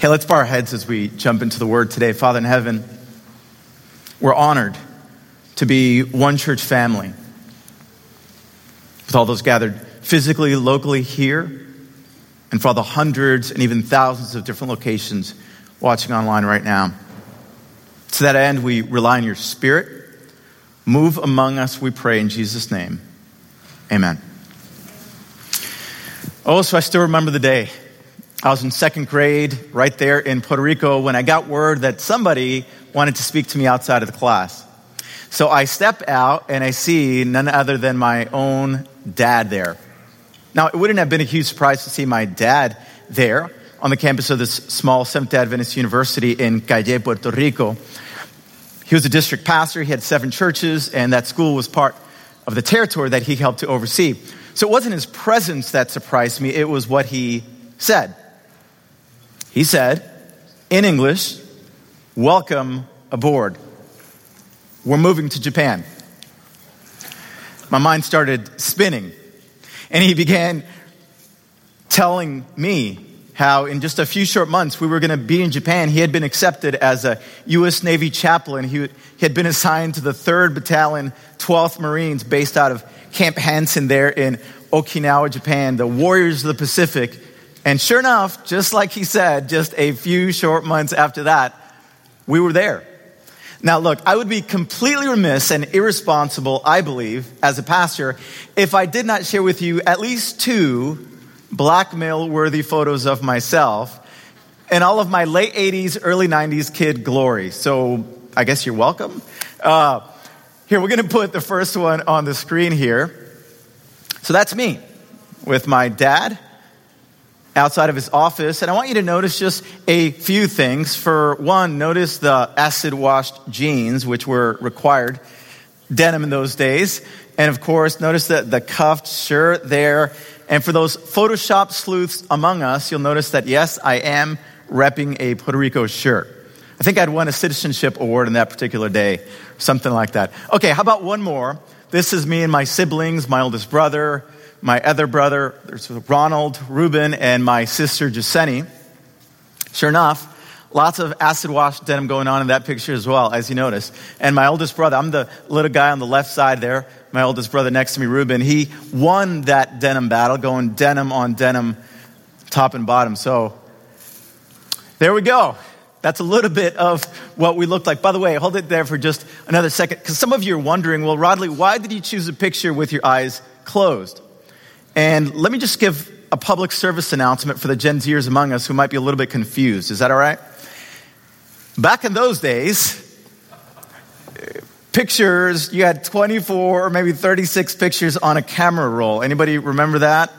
Hey, let's bow our heads as we jump into the word today. Father in heaven, we're honored to be one church family with all those gathered physically, locally here, and for all the hundreds and even thousands of different locations watching online right now. To that end, we rely on your spirit. Move among us, we pray in Jesus' name. Amen. Oh, so I still remember the day. I was in second grade right there in Puerto Rico when I got word that somebody wanted to speak to me outside of the class. So I step out and I see none other than my own dad there. Now, it wouldn't have been a huge surprise to see my dad there on the campus of this small Seventh day Adventist university in Calle, Puerto Rico. He was a district pastor, he had seven churches, and that school was part of the territory that he helped to oversee. So it wasn't his presence that surprised me, it was what he said. He said, in English, Welcome aboard. We're moving to Japan. My mind started spinning, and he began telling me how in just a few short months we were going to be in Japan. He had been accepted as a U.S. Navy chaplain. He, he had been assigned to the 3rd Battalion, 12th Marines, based out of Camp Hansen there in Okinawa, Japan, the Warriors of the Pacific and sure enough, just like he said, just a few short months after that, we were there. Now, look, I would be completely remiss and irresponsible, I believe, as a pastor, if I did not share with you at least two blackmail worthy photos of myself and all of my late 80s, early 90s kid glory. So I guess you're welcome. Uh, here, we're going to put the first one on the screen here. So that's me with my dad outside of his office. And I want you to notice just a few things. For one, notice the acid washed jeans, which were required denim in those days. And of course, notice that the cuffed shirt there. And for those Photoshop sleuths among us, you'll notice that yes, I am repping a Puerto Rico shirt. I think I'd won a citizenship award on that particular day, something like that. Okay, how about one more? This is me and my siblings, my oldest brother, my other brother, there's Ronald, Ruben, and my sister, Jaseni. Sure enough, lots of acid wash denim going on in that picture as well, as you notice. And my oldest brother, I'm the little guy on the left side there. My oldest brother next to me, Ruben, he won that denim battle, going denim on denim, top and bottom. So there we go. That's a little bit of what we looked like. By the way, hold it there for just another second, because some of you are wondering, well, Rodlie, why did you choose a picture with your eyes closed? And let me just give a public service announcement for the Gen Zers among us who might be a little bit confused. Is that all right? Back in those days, pictures, you had 24 or maybe 36 pictures on a camera roll. Anybody remember that?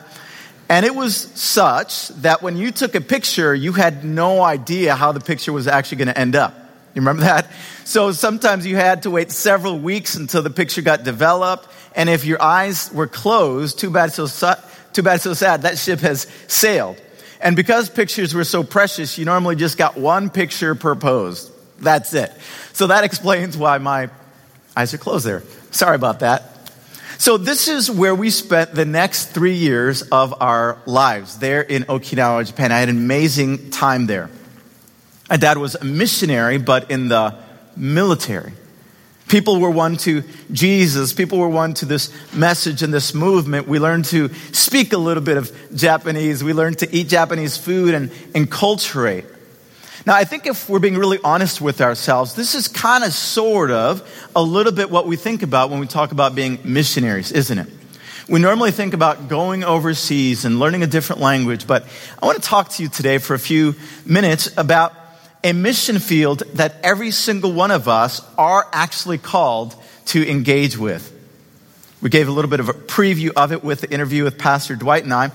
And it was such that when you took a picture, you had no idea how the picture was actually going to end up. You remember that? So sometimes you had to wait several weeks until the picture got developed. And if your eyes were closed, too bad, so, too bad, so sad, that ship has sailed. And because pictures were so precious, you normally just got one picture per pose. That's it. So that explains why my eyes are closed there. Sorry about that. So this is where we spent the next three years of our lives, there in Okinawa, Japan. I had an amazing time there. My dad was a missionary, but in the military. People were won to Jesus. People were won to this message and this movement. We learned to speak a little bit of Japanese. We learned to eat Japanese food and enculturate. Now, I think if we're being really honest with ourselves, this is kind of sort of a little bit what we think about when we talk about being missionaries, isn't it? We normally think about going overseas and learning a different language, but I want to talk to you today for a few minutes about a mission field that every single one of us are actually called to engage with. We gave a little bit of a preview of it with the interview with Pastor Dwight and I,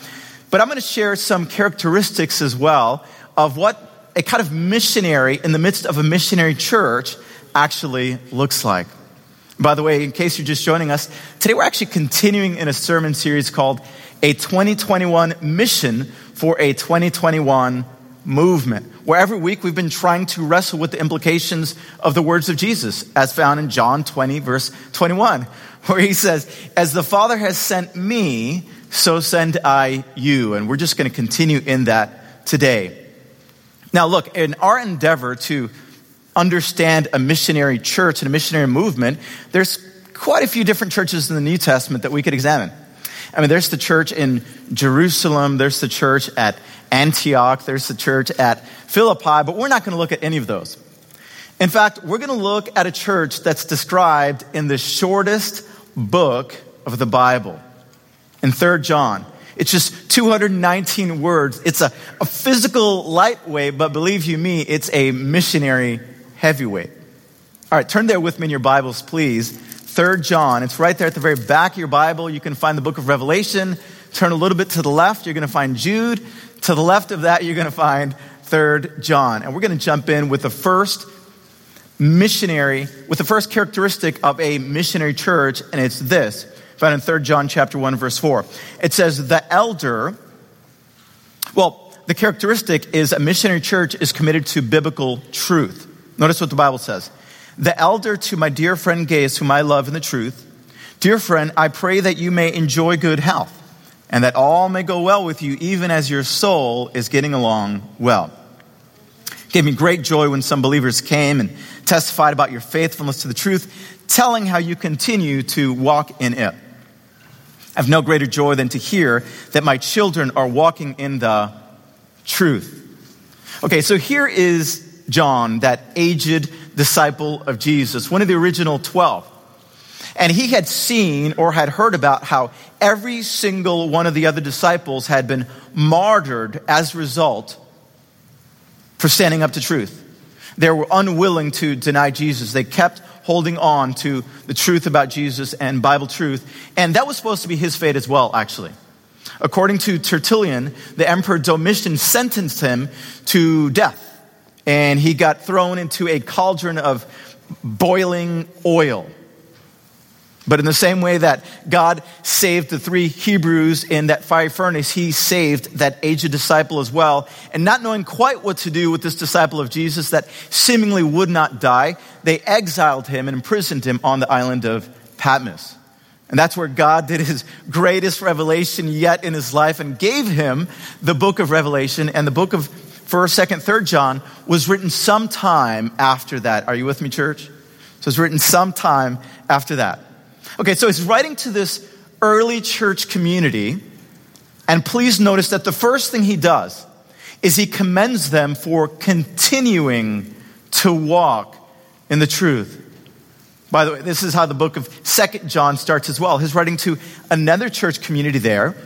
but I'm going to share some characteristics as well of what a kind of missionary in the midst of a missionary church actually looks like. By the way, in case you're just joining us, today we're actually continuing in a sermon series called A 2021 Mission for a 2021 movement, where every week we've been trying to wrestle with the implications of the words of Jesus, as found in John 20, verse 21, where he says, As the Father has sent me, so send I you. And we're just going to continue in that today. Now, look, in our endeavor to understand a missionary church and a missionary movement, there's quite a few different churches in the New Testament that we could examine. I mean, there's the church in Jerusalem, there's the church at Antioch, there's the church at Philippi, but we're not going to look at any of those. In fact, we're going to look at a church that's described in the shortest book of the Bible, in 3 John. It's just 219 words. It's a, a physical lightweight, but believe you me, it's a missionary heavyweight. All right, turn there with me in your Bibles, please. 3 John. It's right there at the very back of your Bible. You can find the book of Revelation. Turn a little bit to the left, you're going to find Jude. To the left of that, you're going to find 3rd John. And we're going to jump in with the first missionary, with the first characteristic of a missionary church, and it's this, found in 3 John chapter 1, verse 4. It says, the elder, well, the characteristic is a missionary church is committed to biblical truth. Notice what the Bible says. The elder to my dear friend Gaius, whom I love in the truth, dear friend, I pray that you may enjoy good health, and that all may go well with you, even as your soul is getting along well. It gave me great joy when some believers came and testified about your faithfulness to the truth, telling how you continue to walk in it. I have no greater joy than to hear that my children are walking in the truth. Okay, so here is John, that aged disciple of Jesus, one of the original 12. And he had seen or had heard about how every single one of the other disciples had been martyred as a result for standing up to truth. They were unwilling to deny Jesus. They kept holding on to the truth about Jesus and Bible truth. And that was supposed to be his fate as well, actually. According to Tertullian, the Emperor Domitian sentenced him to death. And he got thrown into a cauldron of boiling oil. But in the same way that God saved the three Hebrews in that fiery furnace, he saved that aged disciple as well. And not knowing quite what to do with this disciple of Jesus that seemingly would not die, they exiled him and imprisoned him on the island of Patmos. And that's where God did his greatest revelation yet in his life and gave him the book of Revelation. And the book of 1st, 2nd, 3rd John was written sometime after that. Are you with me, church? So it's written sometime after that. Okay, so he's writing to this early church community, and please notice that the first thing he does is he commends them for continuing to walk in the truth. By the way, this is how the book of Second John starts as well. He's writing to another church community there.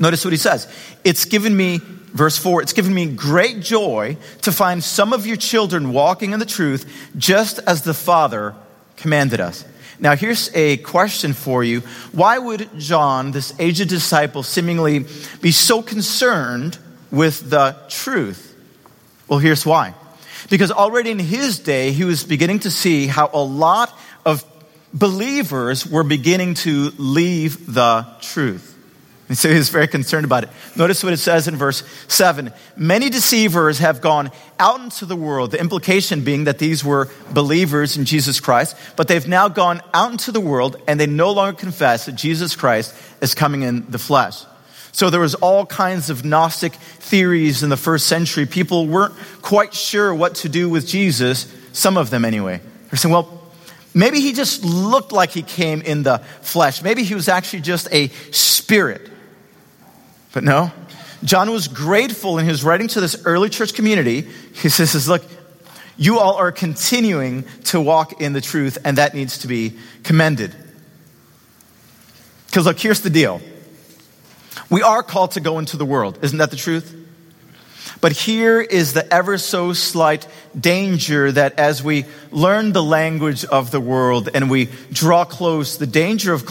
Notice what he says. It's given me, verse 4, it's given me great joy to find some of your children walking in the truth just as the Father commanded us. Now, here's a question for you. Why would John, this aged disciple, seemingly be so concerned with the truth? Well, here's why. Because already in his day, he was beginning to see how a lot of believers were beginning to leave the truth. And so he was very concerned about it. Notice what it says in verse 7 Many deceivers have gone out into the world, the implication being that these were believers in Jesus Christ, but they've now gone out into the world and they no longer confess that Jesus Christ is coming in the flesh. So there was all kinds of Gnostic theories in the first century. People weren't quite sure what to do with Jesus, some of them anyway. They're saying, well, maybe he just looked like he came in the flesh. Maybe he was actually just a spirit. But no, John was grateful in his writing to this early church community. He says, Look, you all are continuing to walk in the truth, and that needs to be commended. Because, look, here's the deal we are called to go into the world. Isn't that the truth? But here is the ever so slight danger that as we learn the language of the world and we draw close, the danger of,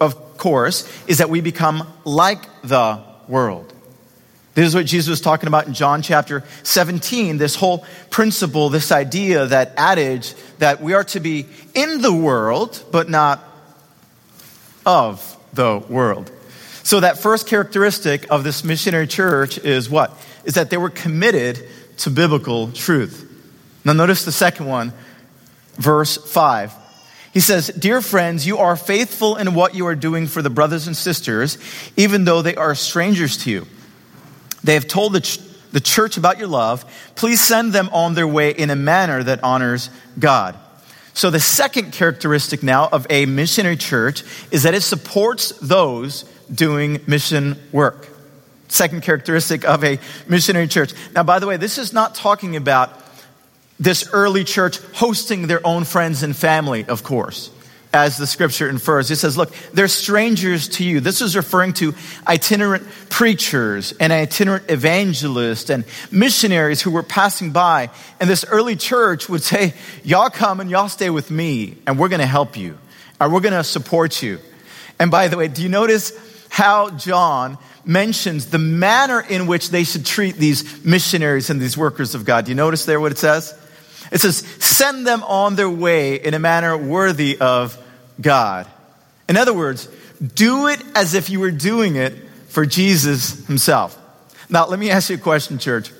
of course is that we become like the world. This is what Jesus was talking about in John chapter 17. This whole principle, this idea, that adage that we are to be in the world, but not of the world. So, that first characteristic of this missionary church is what? Is that they were committed to biblical truth. Now, notice the second one, verse 5. He says, Dear friends, you are faithful in what you are doing for the brothers and sisters, even though they are strangers to you. They have told the, the church about your love, please send them on their way in a manner that honors God. So, the second characteristic now of a missionary church is that it supports those doing mission work. Second characteristic of a missionary church. Now, by the way, this is not talking about this early church hosting their own friends and family, of course as the scripture infers. It says, look, they're strangers to you. This is referring to itinerant preachers and itinerant evangelists and missionaries who were passing by. And this early church would say, y'all come and y'all stay with me and we're going to help you and we're going to support you. And by the way, do you notice how John mentions the manner in which they should treat these missionaries and these workers of God? Do you notice there what it says? It says, send them on their way in a manner worthy of God. In other words, do it as if you were doing it for Jesus himself. Now, let me ask you a question, church.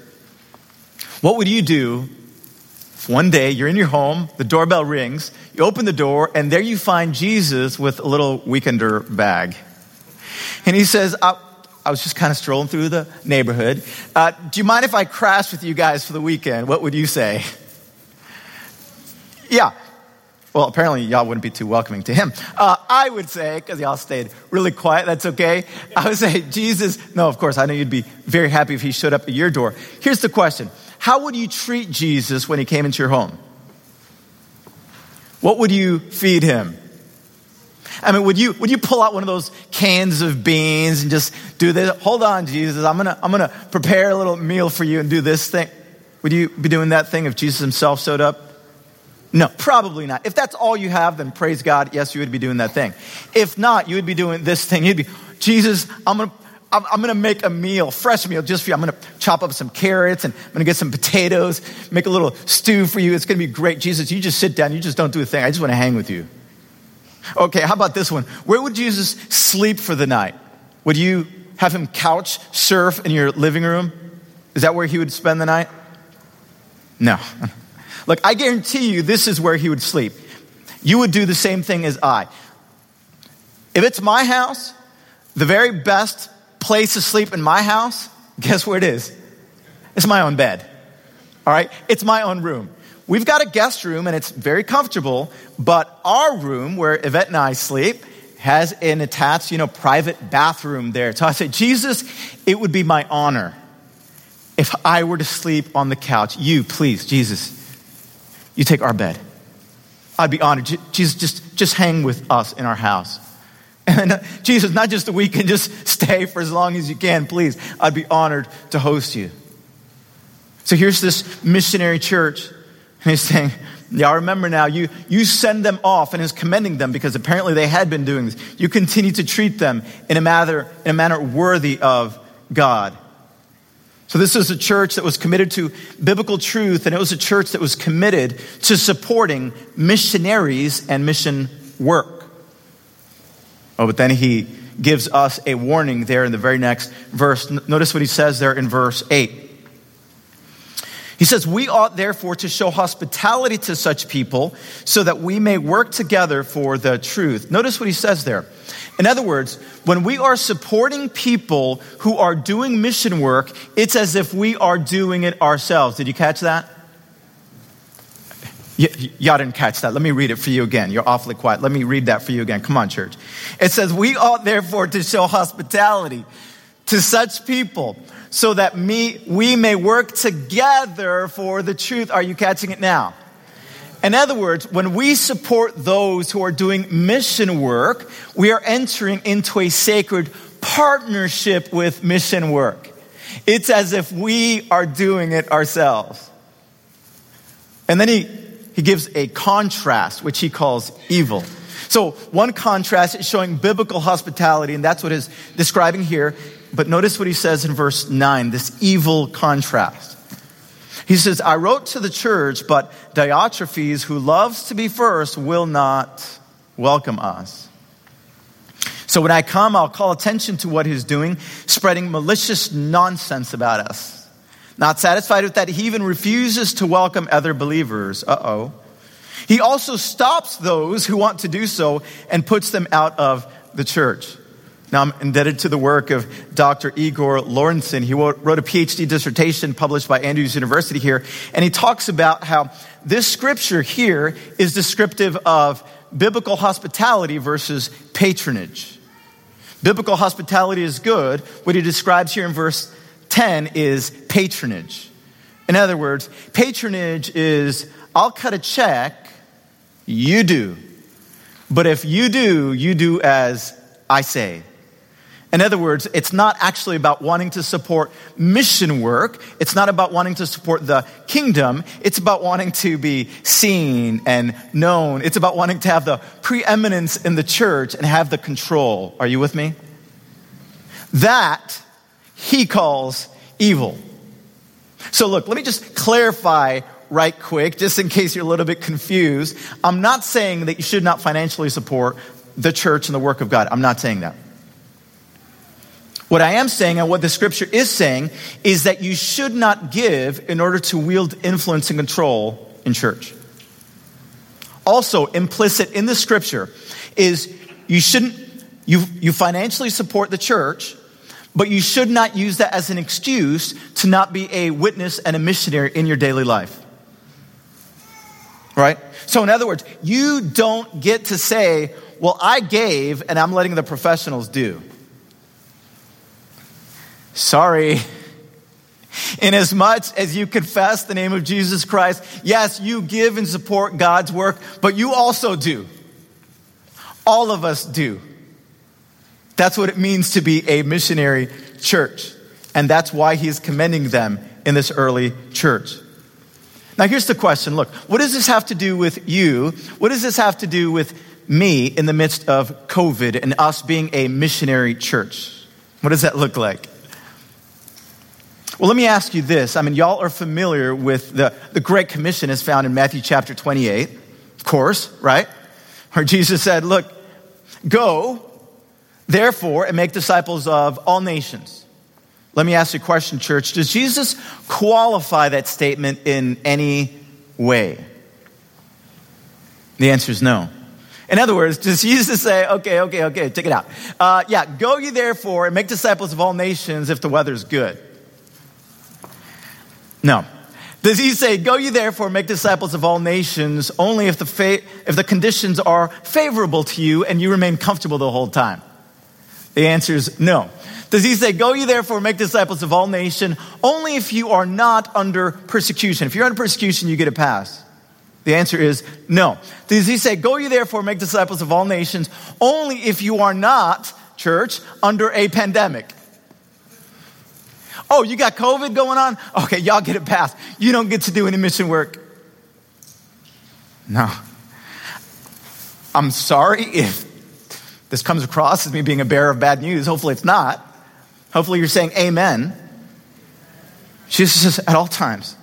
What would you do if one day you're in your home, the doorbell rings, you open the door, and there you find Jesus with a little weekender bag? And he says, I, I was just kind of strolling through the neighborhood. Uh, do you mind if I crash with you guys for the weekend? What would you say? Yeah, well, apparently y'all wouldn't be too welcoming to him. Uh, I would say, because y'all stayed really quiet, that's okay. I would say, Jesus, no, of course, I know you'd be very happy if he showed up at your door. Here's the question How would you treat Jesus when he came into your home? What would you feed him? I mean, would you, would you pull out one of those cans of beans and just do this? Hold on, Jesus, I'm gonna, I'm gonna prepare a little meal for you and do this thing. Would you be doing that thing if Jesus himself showed up? No, probably not. If that's all you have, then praise God. Yes, you would be doing that thing. If not, you would be doing this thing. You'd be, Jesus, I'm going to I'm, gonna make a meal, fresh meal just for you. I'm gonna chop up some carrots and I'm gonna get some potatoes, make a little stew for you. It's gonna be great. Jesus, you just sit down, you just don't do a thing. I just wanna hang with you. Okay, how about this one? Where would Jesus sleep for the night? Would you have him couch surf in your living room? Is that where he would spend the night? No. Look, I guarantee you this is where he would sleep. You would do the same thing as I. If it's my house, the very best place to sleep in my house, guess where it is? It's my own bed. All right? It's my own room. We've got a guest room and it's very comfortable, but our room where Yvette and I sleep has an attached, you know, private bathroom there. So I say, Jesus, it would be my honor if I were to sleep on the couch. You, please, Jesus, you take our bed. I'd be honored. Jesus, just, just hang with us in our house. And uh, Jesus, not just a weekend, just stay for as long as you can, please. I'd be honored to host you. So here's this missionary church, and he's saying, Y'all remember now, you, you send them off and is commending them because apparently they had been doing this. You continue to treat them in a manner, in a manner worthy of God. So, this was a church that was committed to biblical truth, and it was a church that was committed to supporting missionaries and mission work. Oh, but then he gives us a warning there in the very next verse. Notice what he says there in verse 8. He says, We ought therefore to show hospitality to such people so that we may work together for the truth. Notice what he says there. In other words, when we are supporting people who are doing mission work, it's as if we are doing it ourselves. Did you catch that? Y- y'all didn't catch that. Let me read it for you again. You're awfully quiet. Let me read that for you again. Come on, church. It says, We ought therefore to show hospitality to such people so that me, we may work together for the truth. Are you catching it now? In other words, when we support those who are doing mission work, we are entering into a sacred partnership with mission work. It's as if we are doing it ourselves. And then he, he gives a contrast, which he calls evil. So one contrast is showing biblical hospitality, and that's what he's describing here. But notice what he says in verse 9, this evil contrast. He says, I wrote to the church, but Diotrephes, who loves to be first, will not welcome us. So when I come, I'll call attention to what he's doing, spreading malicious nonsense about us. Not satisfied with that, he even refuses to welcome other believers. Uh oh. He also stops those who want to do so and puts them out of the church. Now, I'm indebted to the work of Dr. Igor Lorencin. He wrote a PhD dissertation published by Andrews University here, and he talks about how this scripture here is descriptive of biblical hospitality versus patronage. Biblical hospitality is good. What he describes here in verse 10 is patronage. In other words, patronage is I'll cut a check, you do. But if you do, you do as I say. In other words, it's not actually about wanting to support mission work. It's not about wanting to support the kingdom. It's about wanting to be seen and known. It's about wanting to have the preeminence in the church and have the control. Are you with me? That he calls evil. So look, let me just clarify right quick, just in case you're a little bit confused. I'm not saying that you should not financially support the church and the work of God. I'm not saying that. What I am saying and what the scripture is saying is that you should not give in order to wield influence and control in church. Also, implicit in the scripture is you shouldn't, you, you financially support the church, but you should not use that as an excuse to not be a witness and a missionary in your daily life. Right? So, in other words, you don't get to say, well, I gave and I'm letting the professionals do. Sorry. Inasmuch as you confess the name of Jesus Christ, yes, you give and support God's work, but you also do. All of us do. That's what it means to be a missionary church. And that's why he's commending them in this early church. Now, here's the question look, what does this have to do with you? What does this have to do with me in the midst of COVID and us being a missionary church? What does that look like? Well, let me ask you this. I mean, y'all are familiar with the, the Great Commission is found in Matthew chapter 28, of course, right? Where Jesus said, Look, go, therefore, and make disciples of all nations. Let me ask you a question, church. Does Jesus qualify that statement in any way? The answer is no. In other words, does Jesus say, okay, okay, okay, take it out. Uh, yeah, go ye therefore and make disciples of all nations if the weather's good. No. Does he say, Go ye therefore, make disciples of all nations, only if the, fa- if the conditions are favorable to you and you remain comfortable the whole time? The answer is no. Does he say, Go ye therefore, make disciples of all nations, only if you are not under persecution? If you're under persecution, you get a pass. The answer is no. Does he say, Go ye therefore, make disciples of all nations, only if you are not, church, under a pandemic? Oh, you got COVID going on? Okay, y'all get it passed. You don't get to do any mission work. No. I'm sorry if this comes across as me being a bearer of bad news. Hopefully it's not. Hopefully you're saying amen. Jesus says at all times.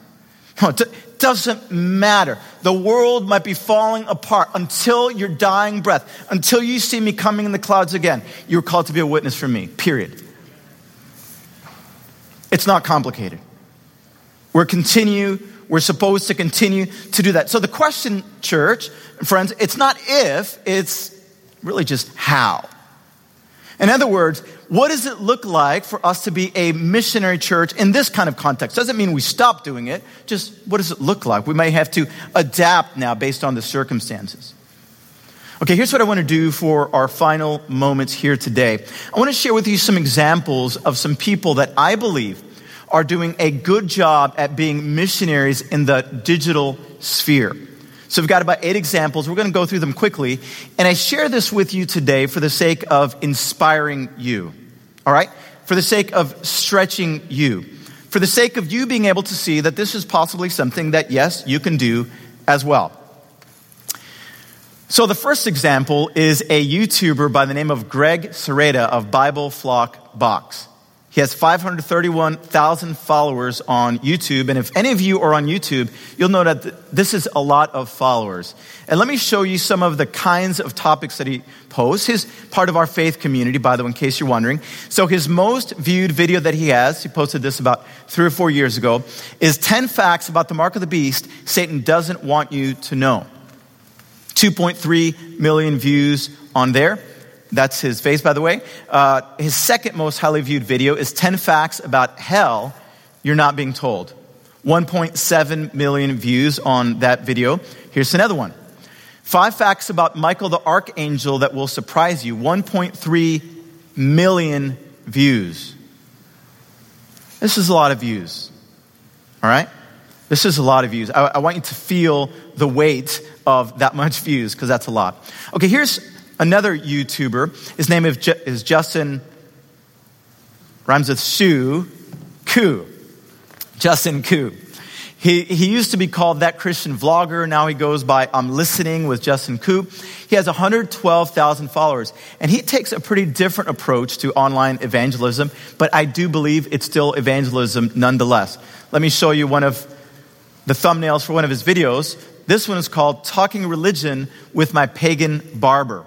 No, it doesn't matter. The world might be falling apart until your dying breath, until you see me coming in the clouds again. You're called to be a witness for me, period. It's not complicated. We're continue, we're supposed to continue to do that. So the question, church, friends, it's not if, it's really just how. In other words, what does it look like for us to be a missionary church in this kind of context? Doesn't mean we stop doing it, just what does it look like? We may have to adapt now based on the circumstances. Okay, here's what I want to do for our final moments here today. I want to share with you some examples of some people that I believe are doing a good job at being missionaries in the digital sphere. So we've got about eight examples. We're going to go through them quickly. And I share this with you today for the sake of inspiring you. All right? For the sake of stretching you. For the sake of you being able to see that this is possibly something that, yes, you can do as well. So the first example is a YouTuber by the name of Greg Sereda of Bible Flock Box. He has 531,000 followers on YouTube. And if any of you are on YouTube, you'll know that this is a lot of followers. And let me show you some of the kinds of topics that he posts. He's part of our faith community, by the way, in case you're wondering. So his most viewed video that he has, he posted this about three or four years ago, is 10 facts about the mark of the beast Satan doesn't want you to know. 2.3 million views on there. That's his face, by the way. Uh, his second most highly viewed video is 10 facts about hell you're not being told. 1.7 million views on that video. Here's another one. Five facts about Michael the Archangel that will surprise you. 1.3 million views. This is a lot of views. All right? This is a lot of views. I, I want you to feel the weight of that much views because that's a lot. Okay, here's another YouTuber. His name is, Ju- is Justin, rhymes with Sue, Koo. Justin Koo. He, he used to be called That Christian Vlogger. Now he goes by I'm Listening with Justin Koo. He has 112,000 followers. And he takes a pretty different approach to online evangelism, but I do believe it's still evangelism nonetheless. Let me show you one of the thumbnails for one of his videos. This one is called Talking Religion with My Pagan Barber.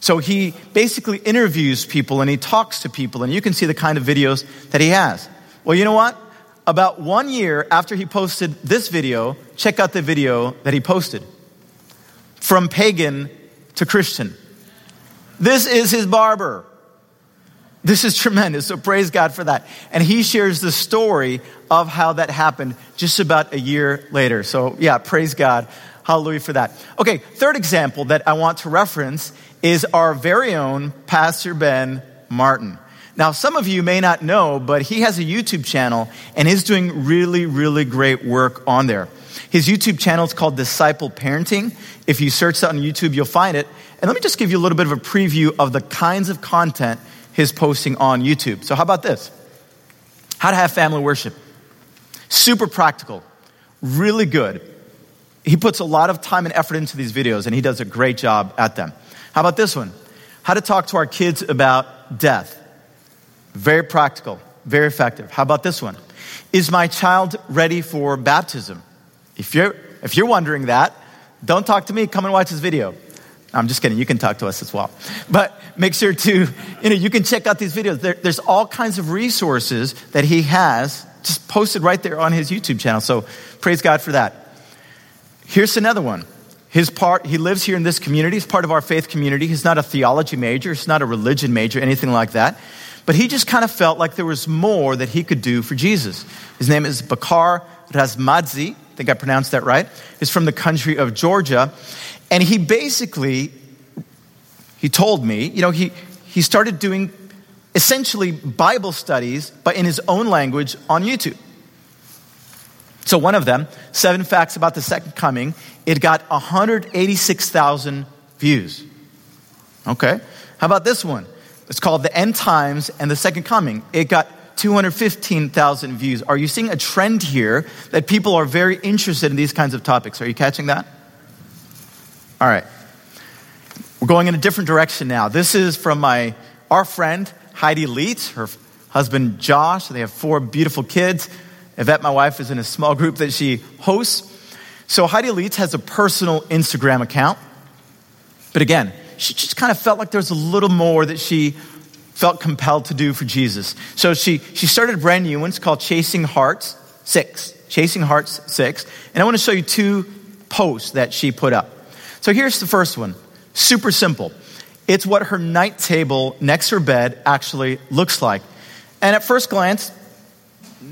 So he basically interviews people and he talks to people, and you can see the kind of videos that he has. Well, you know what? about one year after he posted this video, check out the video that he posted. From pagan to Christian. This is his barber. This is tremendous. So praise God for that. And he shares the story of how that happened just about a year later. So yeah, praise God. Hallelujah for that. Okay, third example that I want to reference is our very own Pastor Ben Martin. Now, some of you may not know, but he has a YouTube channel and is doing really, really great work on there. His YouTube channel is called Disciple Parenting. If you search that on YouTube, you'll find it. And let me just give you a little bit of a preview of the kinds of content he's posting on YouTube. So, how about this? How to have family worship. Super practical, really good. He puts a lot of time and effort into these videos, and he does a great job at them. How about this one? How to talk to our kids about death. Very practical, very effective. How about this one? Is my child ready for baptism? If you're, if you're wondering that, don't talk to me. Come and watch this video. I'm just kidding. You can talk to us as well. But make sure to, you know, you can check out these videos. There, there's all kinds of resources that he has just posted right there on his YouTube channel. So praise God for that. Here's another one. His part, he lives here in this community. He's part of our faith community. He's not a theology major. He's not a religion major, anything like that. But he just kind of felt like there was more that he could do for Jesus. His name is Bakar Razmadze. I think I pronounced that right. He's from the country of Georgia. And he basically, he told me, you know, he, he started doing essentially Bible studies, but in his own language on YouTube. So one of them, Seven Facts About the Second Coming, it got 186,000 views. Okay. How about this one? It's called The End Times and the Second Coming. It got 215,000 views. Are you seeing a trend here that people are very interested in these kinds of topics? Are you catching that? All right. We're going in a different direction now. This is from my our friend Heidi Leitz, her husband Josh. They have four beautiful kids. Yvette, my wife, is in a small group that she hosts. So Heidi Leitz has a personal Instagram account. But again, she just kind of felt like there was a little more that she felt compelled to do for Jesus. So she, she started a brand new one. It's called Chasing Hearts 6. Chasing Hearts 6. And I want to show you two posts that she put up. So here's the first one. Super simple. It's what her night table next to her bed actually looks like. And at first glance,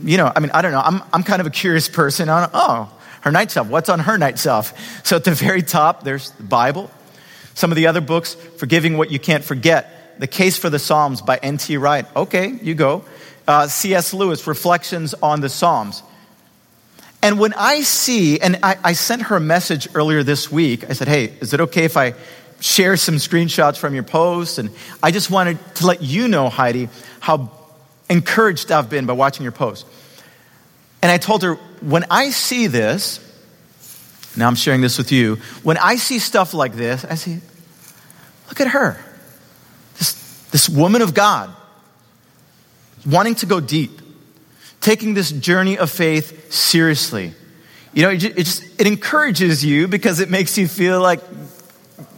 you know, I mean, I don't know. I'm, I'm kind of a curious person. On, oh, her night shelf. What's on her night shelf? So at the very top, there's the Bible, some of the other books, Forgiving What You Can't Forget, The Case for the Psalms by N.T. Wright. Okay, you go. Uh, C.S. Lewis, Reflections on the Psalms. And when I see, and I, I sent her a message earlier this week, I said, hey, is it okay if I share some screenshots from your post? And I just wanted to let you know, Heidi, how encouraged I've been by watching your post. And I told her, when I see this, now I'm sharing this with you. When I see stuff like this, I see, look at her. This, this woman of God, wanting to go deep, taking this journey of faith seriously. You know, it just, it encourages you because it makes you feel like,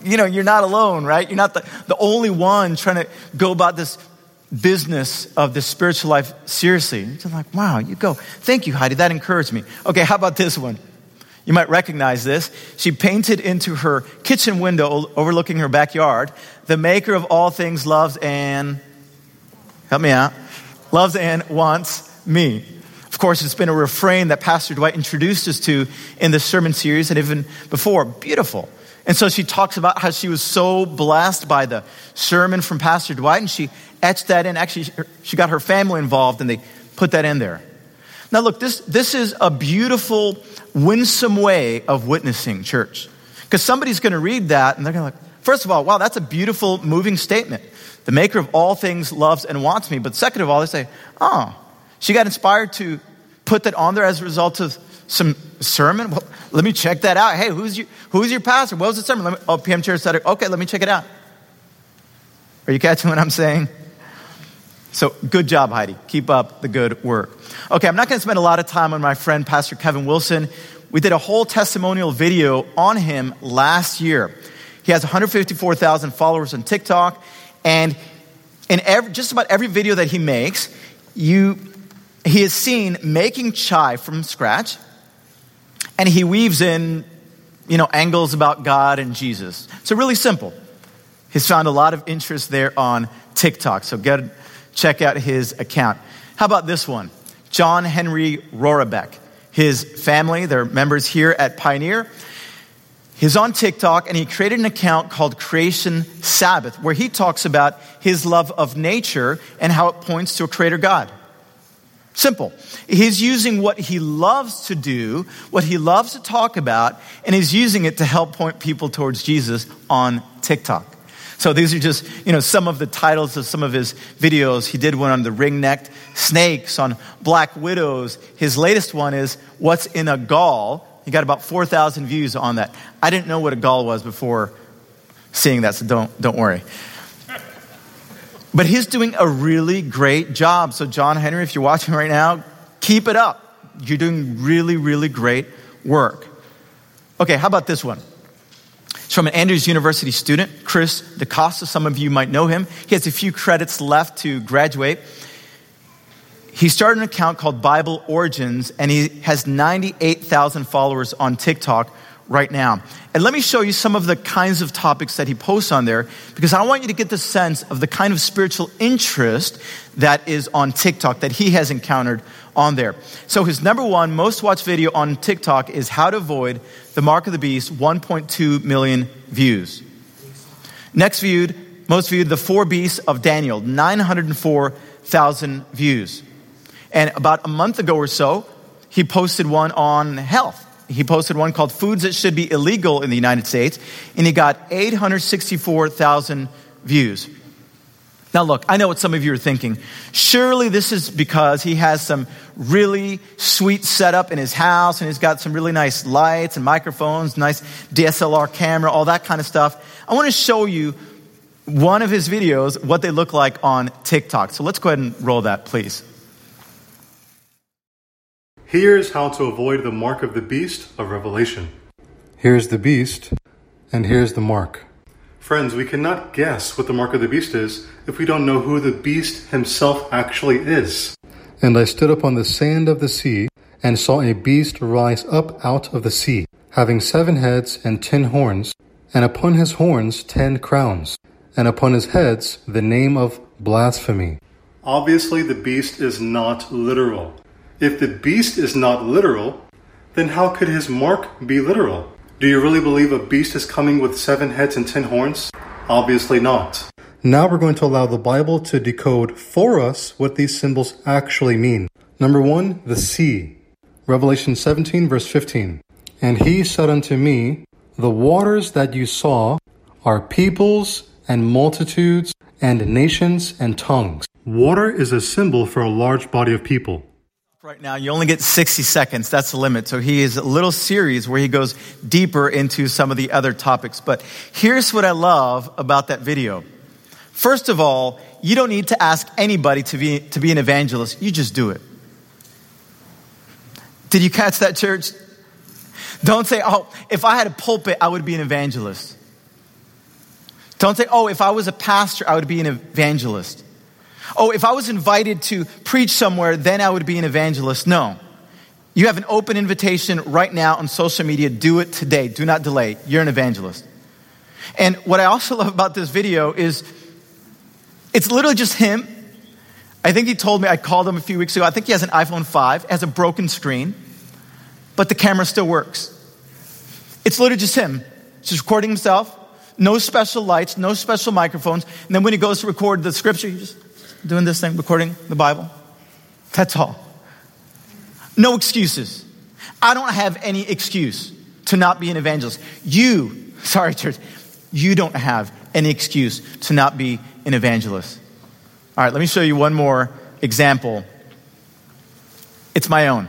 you know, you're not alone, right? You're not the, the only one trying to go about this business of the spiritual life seriously. It's like, wow, you go. Thank you, Heidi. That encouraged me. Okay, how about this one? You might recognize this. She painted into her kitchen window overlooking her backyard, the maker of all things loves and, help me out, loves and wants me. Of course, it's been a refrain that Pastor Dwight introduced us to in the sermon series and even before. Beautiful. And so she talks about how she was so blessed by the sermon from Pastor Dwight, and she etched that in. Actually, she got her family involved, and they put that in there. Now, look, this, this is a beautiful, winsome way of witnessing church. Because somebody's going to read that, and they're going to like, first of all, wow, that's a beautiful, moving statement. The maker of all things loves and wants me. But second of all, they say, oh, she got inspired to put that on there as a result of some sermon. Well, let me check that out. Hey, who's your, who's your pastor? What was the sermon? Let me, oh, PM Chair said, okay, let me check it out. Are you catching what I'm saying? So good job, Heidi. Keep up the good work. Okay, I'm not going to spend a lot of time on my friend, Pastor Kevin Wilson. We did a whole testimonial video on him last year. He has 154,000 followers on TikTok, and in every, just about every video that he makes, you he is seen making chai from scratch, and he weaves in, you know, angles about God and Jesus. So really simple. He's found a lot of interest there on TikTok. So get check out his account. How about this one? John Henry Rorabeck. His family, they're members here at Pioneer. He's on TikTok and he created an account called Creation Sabbath where he talks about his love of nature and how it points to a creator God. Simple. He's using what he loves to do, what he loves to talk about, and he's using it to help point people towards Jesus on TikTok. So these are just, you know, some of the titles of some of his videos. He did one on the ring-necked snakes, on black widows. His latest one is What's in a Gall? He got about 4,000 views on that. I didn't know what a gall was before seeing that, so don't, don't worry. But he's doing a really great job. So, John Henry, if you're watching right now, keep it up. You're doing really, really great work. Okay, how about this one? It's from an Andrews University student, Chris DaCosta. Some of you might know him. He has a few credits left to graduate. He started an account called Bible Origins, and he has 98,000 followers on TikTok right now. And let me show you some of the kinds of topics that he posts on there because I want you to get the sense of the kind of spiritual interest that is on TikTok that he has encountered on there. So his number one most watched video on TikTok is how to avoid the mark of the beast, 1.2 million views. Next viewed, most viewed, the four beasts of Daniel, 904,000 views. And about a month ago or so, he posted one on health he posted one called Foods That Should Be Illegal in the United States, and he got 864,000 views. Now, look, I know what some of you are thinking. Surely this is because he has some really sweet setup in his house and he's got some really nice lights and microphones, nice DSLR camera, all that kind of stuff. I want to show you one of his videos, what they look like on TikTok. So let's go ahead and roll that, please. Here's how to avoid the mark of the beast of Revelation. Here's the beast, and here's the mark. Friends, we cannot guess what the mark of the beast is if we don't know who the beast himself actually is. And I stood upon the sand of the sea, and saw a beast rise up out of the sea, having seven heads and ten horns, and upon his horns ten crowns, and upon his heads the name of blasphemy. Obviously, the beast is not literal. If the beast is not literal, then how could his mark be literal? Do you really believe a beast is coming with seven heads and ten horns? Obviously not. Now we're going to allow the Bible to decode for us what these symbols actually mean. Number one, the sea. Revelation 17, verse 15. And he said unto me, The waters that you saw are peoples and multitudes and nations and tongues. Water is a symbol for a large body of people. Right now, you only get 60 seconds. That's the limit. So he is a little series where he goes deeper into some of the other topics. But here's what I love about that video. First of all, you don't need to ask anybody to be, to be an evangelist. You just do it. Did you catch that, church? Don't say, oh, if I had a pulpit, I would be an evangelist. Don't say, oh, if I was a pastor, I would be an evangelist. Oh, if I was invited to preach somewhere, then I would be an evangelist. No. You have an open invitation right now on social media. Do it today. Do not delay. You're an evangelist. And what I also love about this video is it's literally just him. I think he told me, I called him a few weeks ago. I think he has an iPhone 5, has a broken screen, but the camera still works. It's literally just him, just recording himself, no special lights, no special microphones. And then when he goes to record the scripture, he's just doing this thing, recording the Bible. That's all. No excuses. I don't have any excuse to not be an evangelist. You, sorry, church, you don't have any excuse to not be an evangelist. All right, let me show you one more example. It's my own.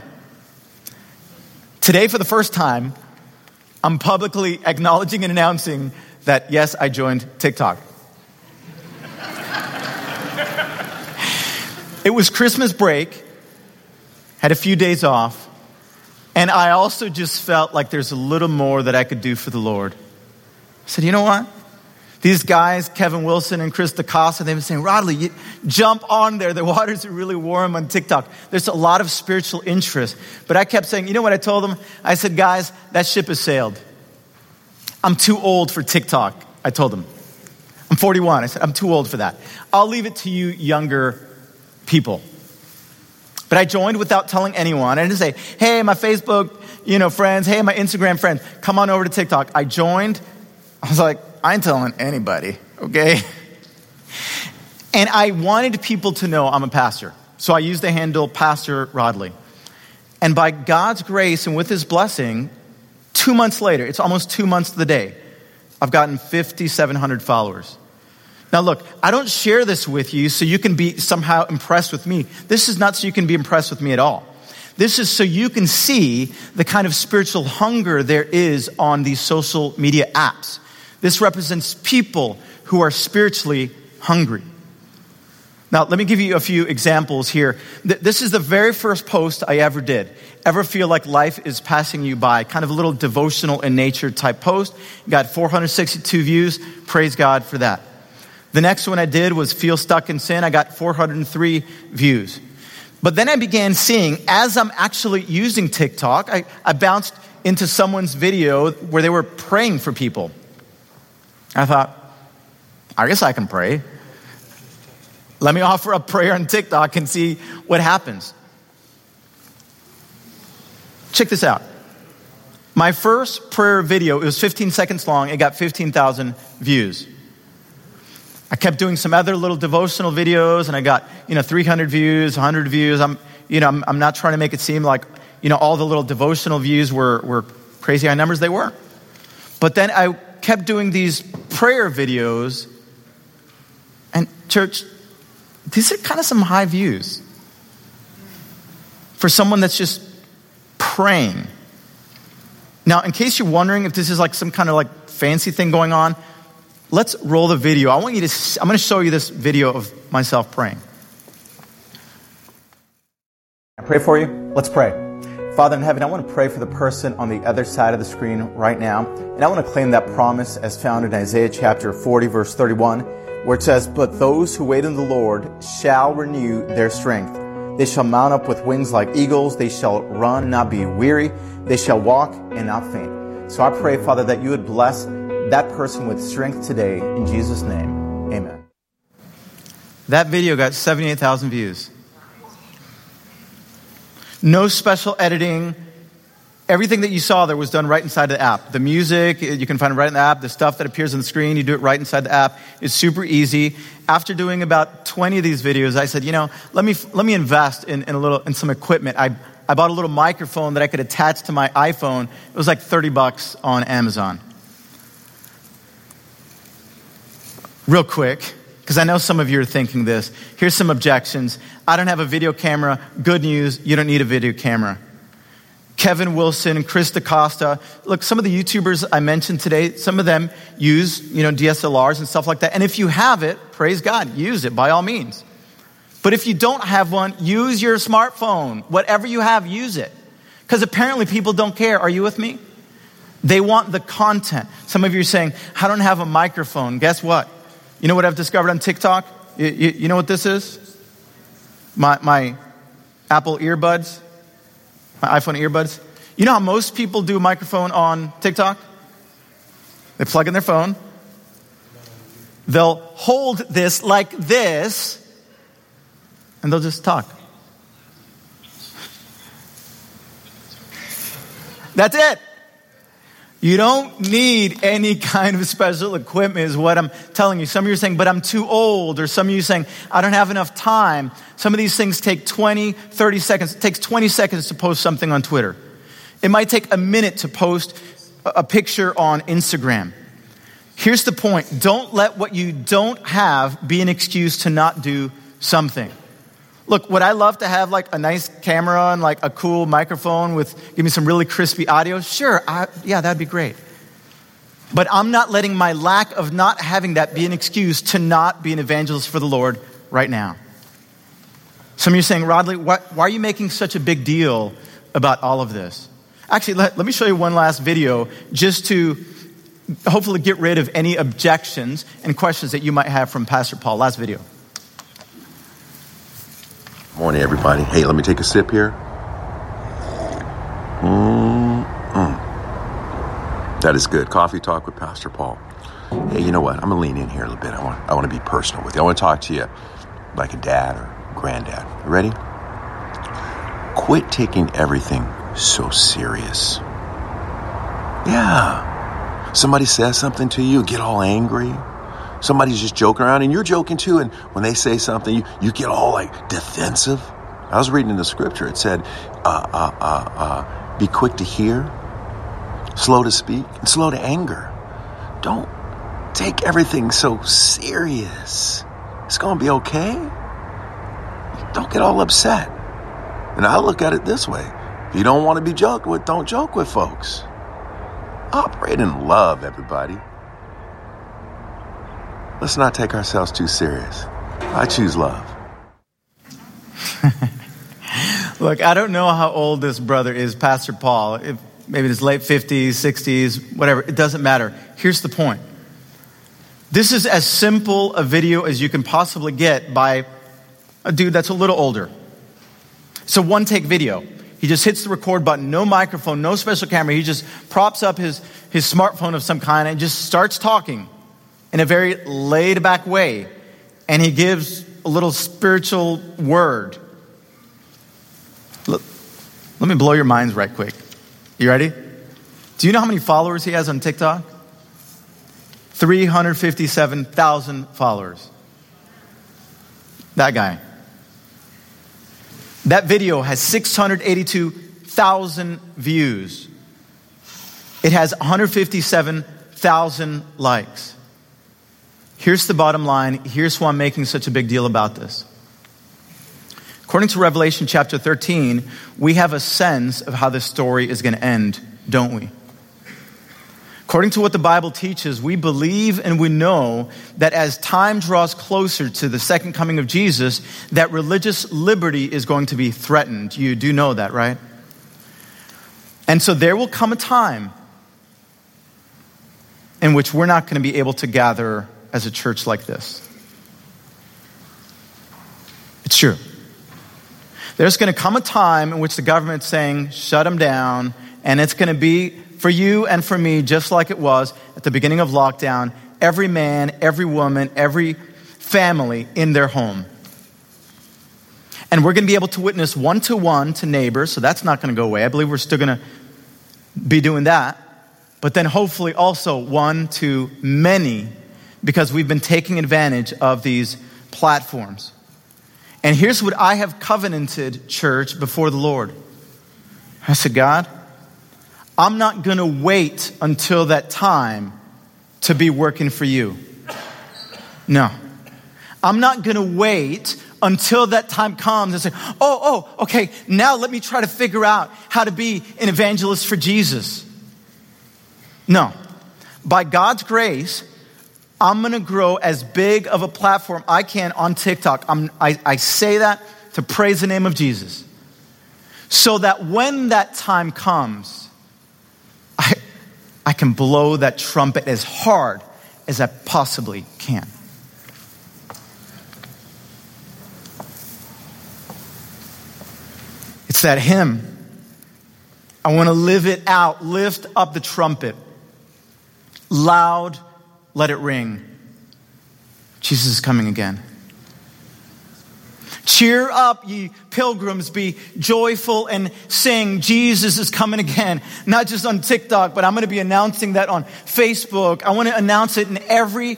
Today, for the first time, I'm publicly acknowledging and announcing that yes, I joined TikTok. It was Christmas break, had a few days off, and I also just felt like there's a little more that I could do for the Lord. I said, you know what? These guys, Kevin Wilson and Chris DaCosta, they've been saying, Rodlie, jump on there. The waters are really warm on TikTok. There's a lot of spiritual interest. But I kept saying, you know what I told them? I said, guys, that ship has sailed. I'm too old for TikTok, I told them. I'm 41. I said, I'm too old for that. I'll leave it to you younger people. But I joined without telling anyone. I didn't say, hey, my Facebook, you know, friends, hey, my Instagram friends, come on over to TikTok. I joined. I was like, I ain't telling anybody, okay? And I wanted people to know I'm a pastor. So I used the handle Pastor Rodlie. And by God's grace and with his blessing, Two months later, it's almost two months to the day, I've gotten 5,700 followers. Now, look, I don't share this with you so you can be somehow impressed with me. This is not so you can be impressed with me at all. This is so you can see the kind of spiritual hunger there is on these social media apps. This represents people who are spiritually hungry. Now, let me give you a few examples here. This is the very first post I ever did. Ever feel like life is passing you by? Kind of a little devotional in nature type post. Got 462 views. Praise God for that. The next one I did was Feel Stuck in Sin. I got 403 views. But then I began seeing, as I'm actually using TikTok, I, I bounced into someone's video where they were praying for people. I thought, I guess I can pray. Let me offer a prayer on TikTok and see what happens. Check this out. My first prayer video, it was 15 seconds long, it got 15,000 views. I kept doing some other little devotional videos and I got, you know, 300 views, 100 views. I'm, you know, I'm, I'm not trying to make it seem like, you know, all the little devotional views were, were crazy high numbers. They were. But then I kept doing these prayer videos and church, these are kind of some high views for someone that's just praying. Now, in case you're wondering if this is like some kind of like fancy thing going on, let's roll the video. I want you to, I'm going to show you this video of myself praying. I pray for you. Let's pray. Father in heaven, I want to pray for the person on the other side of the screen right now. And I want to claim that promise as found in Isaiah chapter 40, verse 31, where it says, But those who wait on the Lord shall renew their strength. They shall mount up with wings like eagles. They shall run, not be weary. They shall walk and not faint. So I pray, Father, that you would bless that person with strength today. In Jesus' name, amen. That video got 78,000 views. No special editing. Everything that you saw there was done right inside the app. The music, eh, you can find right in the app. The stuff that appears on the screen, you do it right inside the app. It's super easy. After doing about 20 of these videos, I said, you know, let me, let me invest in, in a little, in some equipment. I, I bought a little microphone that I could attach to my iPhone. It was like 30 bucks on Amazon. Real quick, because I know some of you are thinking this. Here's some objections. I don't have a video camera. Good news, you don't need a video camera. Kevin Wilson, Chris DaCosta. Look, some of the YouTubers I mentioned today, some of them use, you know, DSLRs and stuff like that. And if you have it, praise God, use it by all means. But if you don't have one, use your smartphone. Whatever you have, use it. Because apparently people don't care. Are you with me? They want the content. Some of you are saying, I don't have a microphone. Guess what? You know what I've discovered on TikTok? You, you, you know what this is? My, my Apple earbuds. My iPhone earbuds. You know how most people do microphone on TikTok? They plug in their phone. They'll hold this like this, and they'll just talk. That's it. You don't need any kind of special equipment, is what I'm telling you. Some of you are saying, but I'm too old. Or some of you are saying, I don't have enough time. Some of these things take 20, 30 seconds. It takes 20 seconds to post something on Twitter. It might take a minute to post a picture on Instagram. Here's the point don't let what you don't have be an excuse to not do something. Look, would I love to have like a nice camera and like a cool microphone with give me some really crispy audio? Sure, I, yeah, that'd be great. But I'm not letting my lack of not having that be an excuse to not be an evangelist for the Lord right now. Some of you are saying, Rodlie, why, why are you making such a big deal about all of this? Actually, let, let me show you one last video just to hopefully get rid of any objections and questions that you might have from Pastor Paul. Last video. Morning, everybody. Hey, let me take a sip here. Mm-mm. That is good. Coffee talk with Pastor Paul. Hey, you know what? I'm gonna lean in here a little bit. I want, I want to be personal with you. I want to talk to you like a dad or granddad. You ready? Quit taking everything so serious. Yeah. Somebody says something to you, get all angry somebody's just joking around and you're joking too. And when they say something, you, you get all like defensive. I was reading in the scripture, it said, uh, uh, uh, uh, be quick to hear, slow to speak, and slow to anger. Don't take everything so serious. It's going to be okay. Don't get all upset. And I look at it this way if you don't want to be joked with, don't joke with folks. Operate in love, everybody. Let's not take ourselves too serious. I choose love. Look, I don't know how old this brother is, Pastor Paul. If maybe it's late 50s, 60s, whatever. It doesn't matter. Here's the point. This is as simple a video as you can possibly get by a dude that's a little older. It's a one take video. He just hits the record button, no microphone, no special camera. He just props up his, his smartphone of some kind and just starts talking in a very laid back way. And he gives a little spiritual word. Look, let me blow your minds right quick. You ready? Do you know how many followers he has on TikTok? 357,000 followers. That guy. That video has 682,000 views. It has 157,000 likes. Here's the bottom line. Here's why I'm making such a big deal about this. According to Revelation chapter 13, we have a sense of how this story is going to end, don't we? According to what the Bible teaches, we believe and we know that as time draws closer to the second coming of Jesus, that religious liberty is going to be threatened. You do know that, right? And so there will come a time in which we're not going to be able to gather as a church like this. It's true. There's going to come a time in which the government's saying, shut them down, and it's going to be for you and for me, just like it was at the beginning of lockdown, every man, every woman, every family in their home. And we're going to be able to witness one to one to neighbors, so that's not going to go away. I believe we're still going to be doing that. But then hopefully also one to many because we've been taking advantage of these platforms. And here's what I have covenanted, church, before the Lord. I said, God, I'm not going to wait until that time to be working for you. No. I'm not going to wait until that time comes and say, oh, oh, okay, now let me try to figure out how to be an evangelist for Jesus. No. By God's grace, I'm going to grow as big of a platform I can on TikTok. I, I say that to praise the name of Jesus. So that when that time comes, I, I can blow that trumpet as hard as I possibly can. It's that hymn I want to live it out. Lift up the trumpet. Loud, let it ring. Jesus is coming again. Cheer up, ye pilgrims, be joyful and sing. Jesus is coming again. Not just on TikTok, but I'm going to be announcing that on Facebook. I want to announce it in every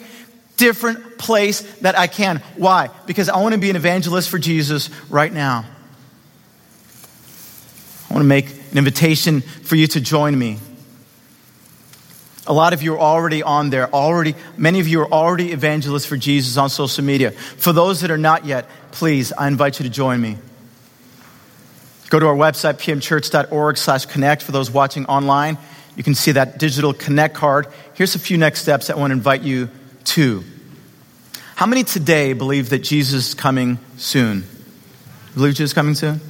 different place that I can. Why? Because I want to be an evangelist for Jesus right now. I want to make an invitation for you to join me. A lot of you are already on there, already, many of you are already evangelists for Jesus on social media. For those that are not yet, please, I invite you to join me. Go to our website, pmchurch.org slash connect. For those watching online, you can see that digital connect card. Here's a few next steps I want to invite you to. How many today believe that Jesus is coming soon? Believe Jesus is coming soon?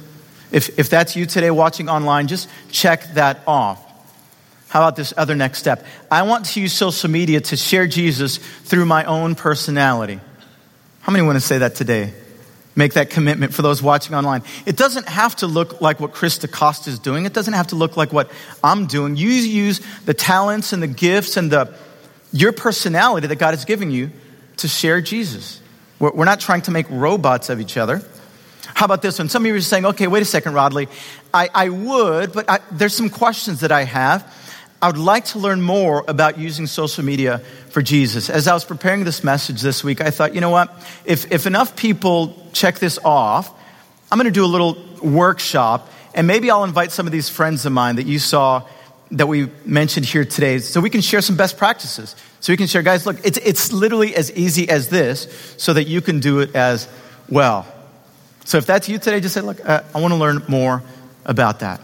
If, if that's you today watching online, just check that off. How about this other next step? I want to use social media to share Jesus through my own personality. How many want to say that today? Make that commitment for those watching online. It doesn't have to look like what Chris DaCosta is doing. It doesn't have to look like what I'm doing. You use the talents and the gifts and the, your personality that God has given you to share Jesus. We're, we're not trying to make robots of each other. How about this one? Some of you are saying, okay, wait a second, Rodlie. I, I would, but I, there's some questions that I have. I would like to learn more about using social media for Jesus. As I was preparing this message this week, I thought, you know what? If, if enough people check this off, I'm going to do a little workshop, and maybe I'll invite some of these friends of mine that you saw that we mentioned here today so we can share some best practices. So we can share, guys, look, it's, it's literally as easy as this so that you can do it as well. So if that's you today, just say, look, uh, I want to learn more about that.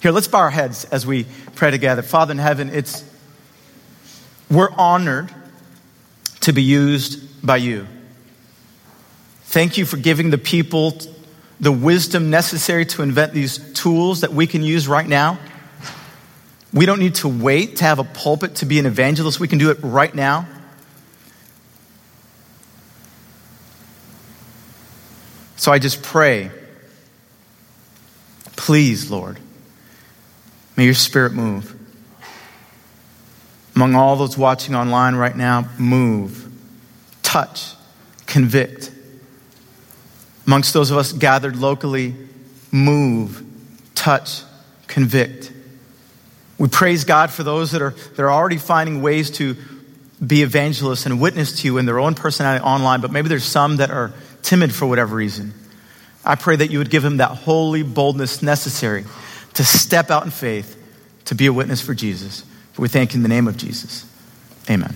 Here, let's bow our heads as we pray together. Father in heaven, it's we're honored to be used by you. Thank you for giving the people the wisdom necessary to invent these tools that we can use right now. We don't need to wait to have a pulpit to be an evangelist. We can do it right now. So I just pray, please, Lord, may your spirit move. Among all those watching online right now, move, touch, convict. Amongst those of us gathered locally, move, touch, convict. We praise God for those that are, that are already finding ways to be evangelists and witness to you in their own personality online, but maybe there's some that are timid for whatever reason. I pray that you would give them that holy boldness necessary to step out in faith to be a witness for Jesus. For we thank you in the name of Jesus. Amen.